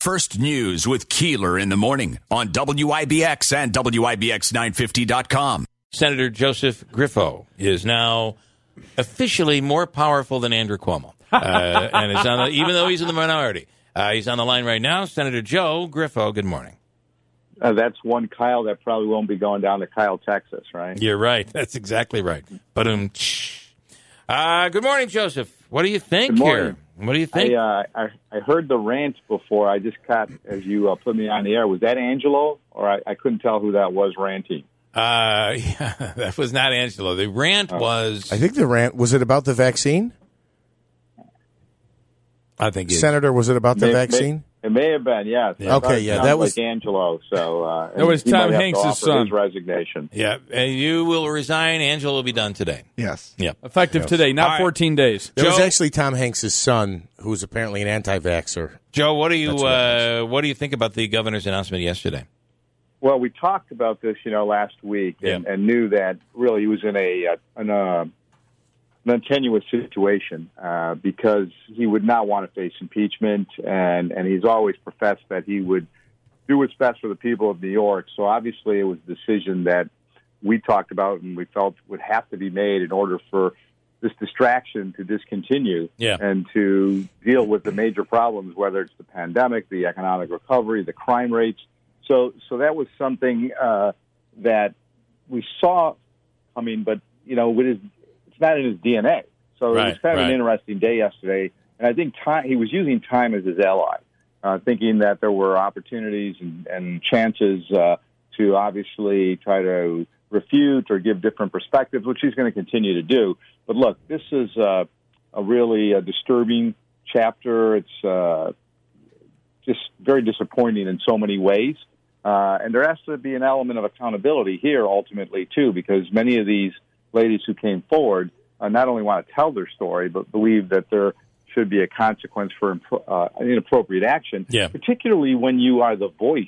First News with Keeler in the morning on WIBX and WIBX950.com. Senator Joseph Griffo is now officially more powerful than Andrew Cuomo. Uh, and is on the, even though he's in the minority. Uh, he's on the line right now. Senator Joe Griffo, good morning. Uh, that's one Kyle that probably won't be going down to Kyle, Texas, right? You're right. That's exactly right. But um, uh, good morning, Joseph. What do you think Good here? Morning. What do you think? I, uh, I I heard the rant before. I just caught as you uh, put me on the air. Was that Angelo, or I, I couldn't tell who that was ranting? Uh, yeah, that was not Angelo. The rant was. I think the rant was it about the vaccine? I think it's, Senator, was it about the May- vaccine? May- it may have been, yes. Yeah. Okay, yeah, that was- like Angelo. So uh, That was Tom have to Hanks' offer son. His resignation. Yeah, and you will resign. Angelo will be done today. Yes. Yep. Effective today, not All right. 14 days. It was actually Tom Hanks' son, who was apparently an anti-vaxxer. Joe, what do you what uh, what do you think about the governor's announcement yesterday? Well, we talked about this, you know, last week, and, Yeah. and knew that really he was in a uh, an, uh, an tenuous situation uh, because he would not want to face impeachment, and and he's always professed that he would do what's best for the people of New York. So obviously, it was a decision that we talked about and we felt would have to be made in order for this distraction to discontinue Yeah. and to deal with the major problems, whether it's the pandemic, the economic recovery, the crime rates. So, so that was something uh, that we saw coming, but you know, with his, not in his DNA. So it was kind of right. an interesting day yesterday, and I think time, he was using time as his ally, uh, thinking that there were opportunities and, and chances uh, to obviously try to refute or give different perspectives, which he's going to continue to do. But look, this is uh, a really uh, disturbing chapter. It's uh, just very disappointing in so many ways. Uh, and there has to be an element of accountability here ultimately, too, because many of these ladies who came forward uh, not only want to tell their story, but believe that there should be a consequence for impro- uh, inappropriate action, Yeah. particularly when you are the voice.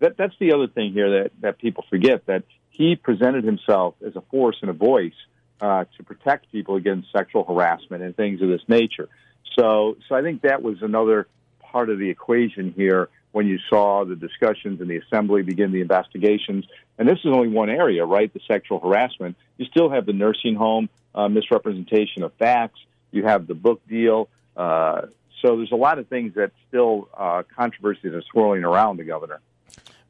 That, that's the other thing here that, that people forget that he presented himself as a force and a voice uh, to protect people against sexual harassment and things of this nature. So, so I think that was another part of the equation here when you saw the discussions in the assembly begin the investigations. And this is only one area, right? The sexual harassment. You still have the nursing home uh, misrepresentation of facts. You have the book deal. Uh, so there's a lot of things that still uh, controversy that's swirling around the governor.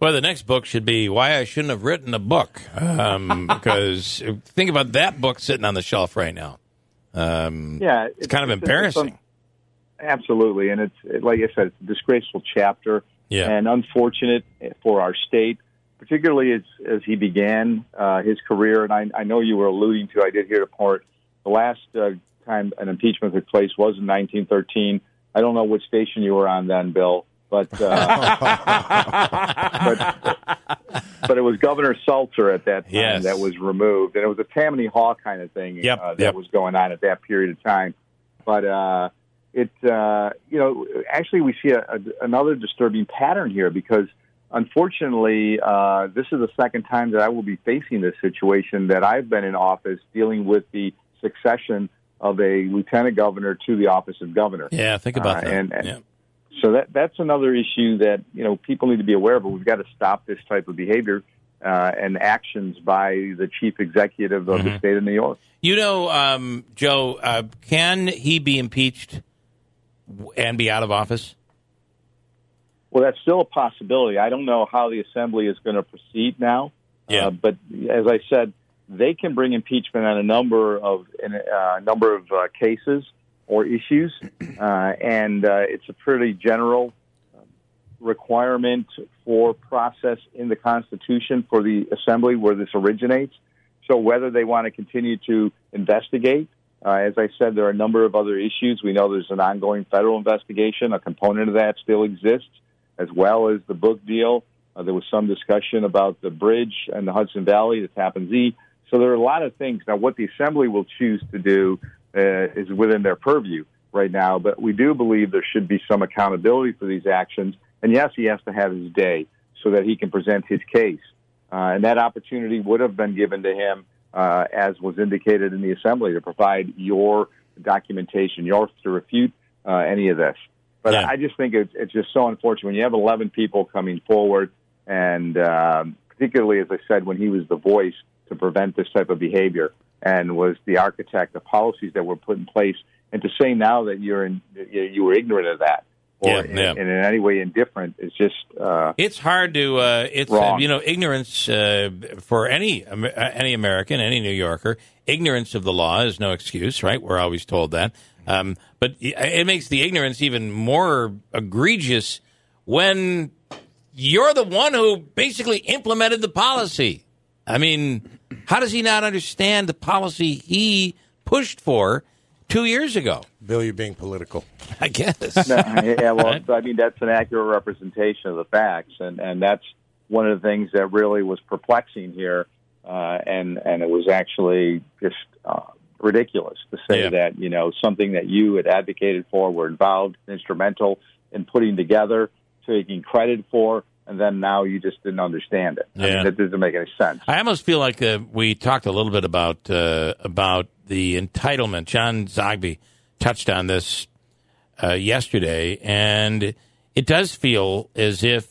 Well, the next book should be why I shouldn't have written a book. Um, because think about that book sitting on the shelf right now. Um, Yeah, it's, kind of embarrassing. Absolutely, and it's it, like I said, it's a disgraceful chapter, Yeah. and unfortunate for our state, particularly as as he began uh, his career. And I, I know you were alluding to. I did hear a part. The last uh, time an impeachment took place was in 1913. I don't know which station you were on then, Bill, but uh, but but it was Governor Sulzer at that time Yes. that was removed, and it was a Tammany Hall kind of thing Yep, uh, that yep. was going on at that period of time. But uh, it, uh, you know, actually we see a, a, another disturbing pattern here because unfortunately, uh, this is the second time that I will be facing this situation that I've been in office dealing with the succession of a lieutenant governor to the office of governor. yeah, think about Uh, that. and- and- yeah. So that that's another issue that you know people need to be aware of. But we've got to stop this type of behavior uh, and actions by the chief executive of Mm-hmm. the state of New York. You know, um, Joe, uh, can he be impeached and be out of office? Well, that's still a possibility. I don't know how the assembly is going to proceed now. Yeah. Uh, but as I said, they can bring impeachment on a number of in a uh, number of uh, cases or issues, uh, and uh, it's a pretty general requirement for process in the Constitution for the assembly where this originates. So whether they want to continue to investigate, uh, as I said, there are a number of other issues. We know there's an ongoing federal investigation. A component of that still exists, as well as the book deal. Uh, there was some discussion about the bridge and the Hudson Valley, the Tappan Zee. So there are a lot of things. Now, what the assembly will choose to do uh, is within their purview right now, but we do believe there should be some accountability for these actions. And yes, he has to have his day so that he can present his case. Uh, and that opportunity would have been given to him, uh, as was indicated in the assembly, to provide your documentation, yours to refute uh, any of this. But Yeah. I just think it's, it's just so unfortunate when you have 11 people coming forward, and um, particularly, as I said, when he was the voice to prevent this type of behavior and was the architect of policies that were put in place, and to say now that you're in, you you were ignorant of that or Yeah, in, yeah. and in any way indifferent is just uh, It's hard to. Uh, it's uh, you know ignorance uh, for any uh, any American, any New Yorker. Ignorance of the law is no excuse, right? We're always told that. Um, but it makes the ignorance even more egregious when you're the one who basically implemented the policy. I mean, how does he not understand the policy he pushed for two years ago? Bill, you're being political. I guess. No, yeah, well, I mean that's an accurate representation of the facts, and and that's one of the things that really was perplexing here, uh, and and it was actually just uh, ridiculous to say Yeah. that you know something that you had advocated for, were involved, instrumental in putting together, taking credit for, and then now you just didn't understand it. I Yeah. mean, that doesn't make any sense. I almost feel like uh, we talked a little bit about uh, about the entitlement. John Zogby touched on this uh, yesterday, and it does feel as if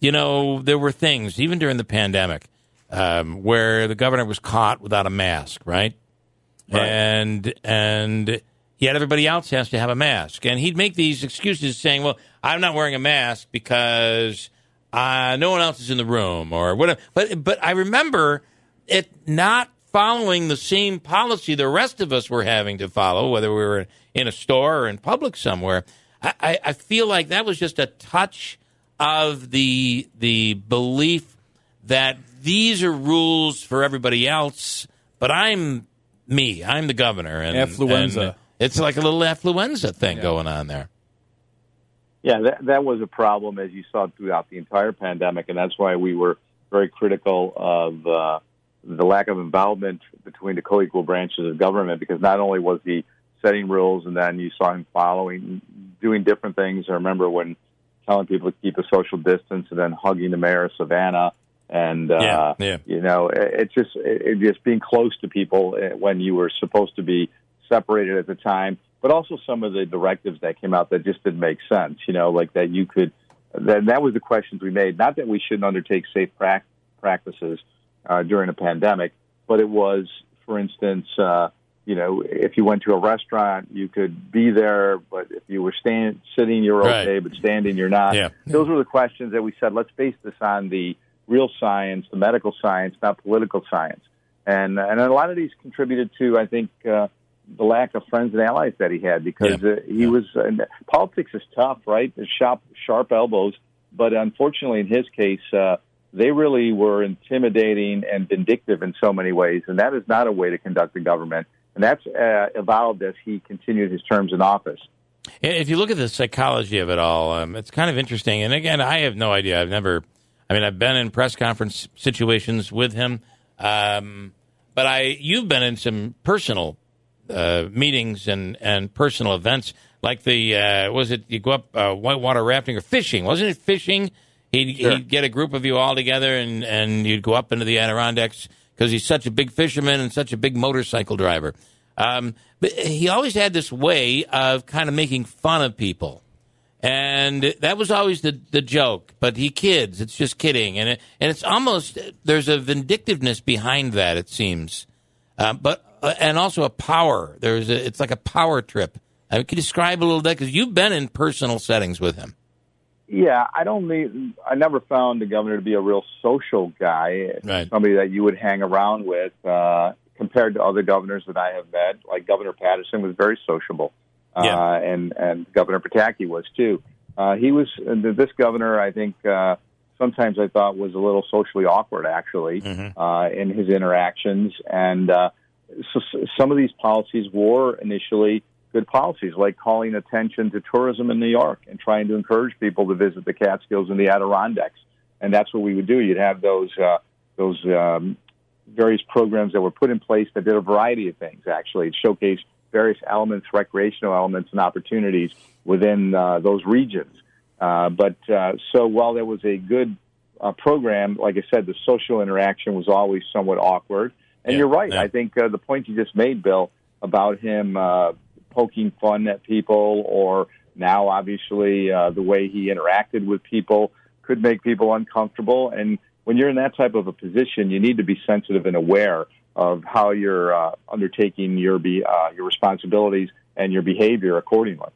you know there were things even during the pandemic um, where the governor was caught without a mask, right? And and yet everybody else has to have a mask, and he'd make these excuses saying, "Well, I'm not wearing a mask because." uh, no one else is in the room or whatever. But but I remember it not following the same policy the rest of us were having to follow, whether we were in a store or in public somewhere. I, I, I feel like that was just a touch of the the belief that these are rules for everybody else, but I'm me. I'm the governor, and Affluenza. and it's like a little affluenza thing going on there. Yeah, that, that was a problem as you saw throughout the entire pandemic, and that's why we were very critical of uh, the lack of involvement between the co-equal branches of government. Because not only was he setting rules, and then you saw him following, doing different things. I remember when telling people to keep a social distance, and then hugging the mayor of Savannah, and uh, Yeah, yeah. you know, it, it's just it, it just being close to people uh, when you were supposed to be separated at the time, but also some of the directives that came out that just didn't make sense. You know, like that you could. That that was the questions we made. Not that we shouldn't undertake safe prac- practices uh, during a pandemic, but it was, for instance, uh, you know, if you went to a restaurant, you could be there, but if you were stand, sitting, you're Right. okay, but standing, you're not. Yeah. Those were the questions that we said. Let's base this on the real science, the medical science, not political science. And and a lot of these contributed to, I think, uh, the lack of friends and allies that he had because Yeah. uh, he was. And politics is tough, right? There's sharp sharp elbows, but unfortunately, in his case. Uh, they really were intimidating and vindictive in so many ways, and that is not a way to conduct a government. And that's uh, evolved as he continued his terms in office. If you look at the psychology of it all, um, it's kind of interesting. And again, I have no idea. I've never, I mean, I've been in press conference situations with him, um, but I, you've been in some personal uh, meetings and and personal events, like the uh, was it you go up uh, whitewater rafting or fishing? Wasn't it fishing? He'd, Sure. he'd get a group of you all together, and and you'd go up into the Adirondacks because he's such a big fisherman and such a big motorcycle driver. Um, but he always had this way of kind of making fun of people. And that was always the, the joke. But he kids. It's just kidding. And, it, and it's almost, there's a vindictiveness behind that, it seems. Um, but, uh, and also a power. There's a, it's like a power trip. I can you describe a little bit? Because you've been in personal settings with him. Yeah, I don't need. I never found the governor to be a real social guy, Right. somebody that you would hang around with. Uh, compared to other governors that I have met, like Governor Paterson was very sociable, uh, Yeah. and and Governor Pataki was too. Uh, he was this governor. I think uh, sometimes I thought was a little socially awkward, actually, uh, in his interactions. And uh, so, some of these policies were initially good policies, like calling attention to tourism in New York and trying to encourage people to visit the Catskills and the Adirondacks. And that's what we would do. You'd have those uh, those um, various programs that were put in place that did a variety of things. Actually, it showcased various elements, recreational elements, and opportunities within uh, those regions. Uh, but uh, so while there was a good uh, program, like I said, the social interaction was always somewhat awkward. And Yeah, you're right. yeah. I think uh, the point you just made, Bill, about him uh, poking fun at people or Now, obviously, uh, the way he interacted with people could make people uncomfortable. And when you're in that type of a position, you need to be sensitive and aware of how you're uh, undertaking your be, uh, your responsibilities and your behavior accordingly.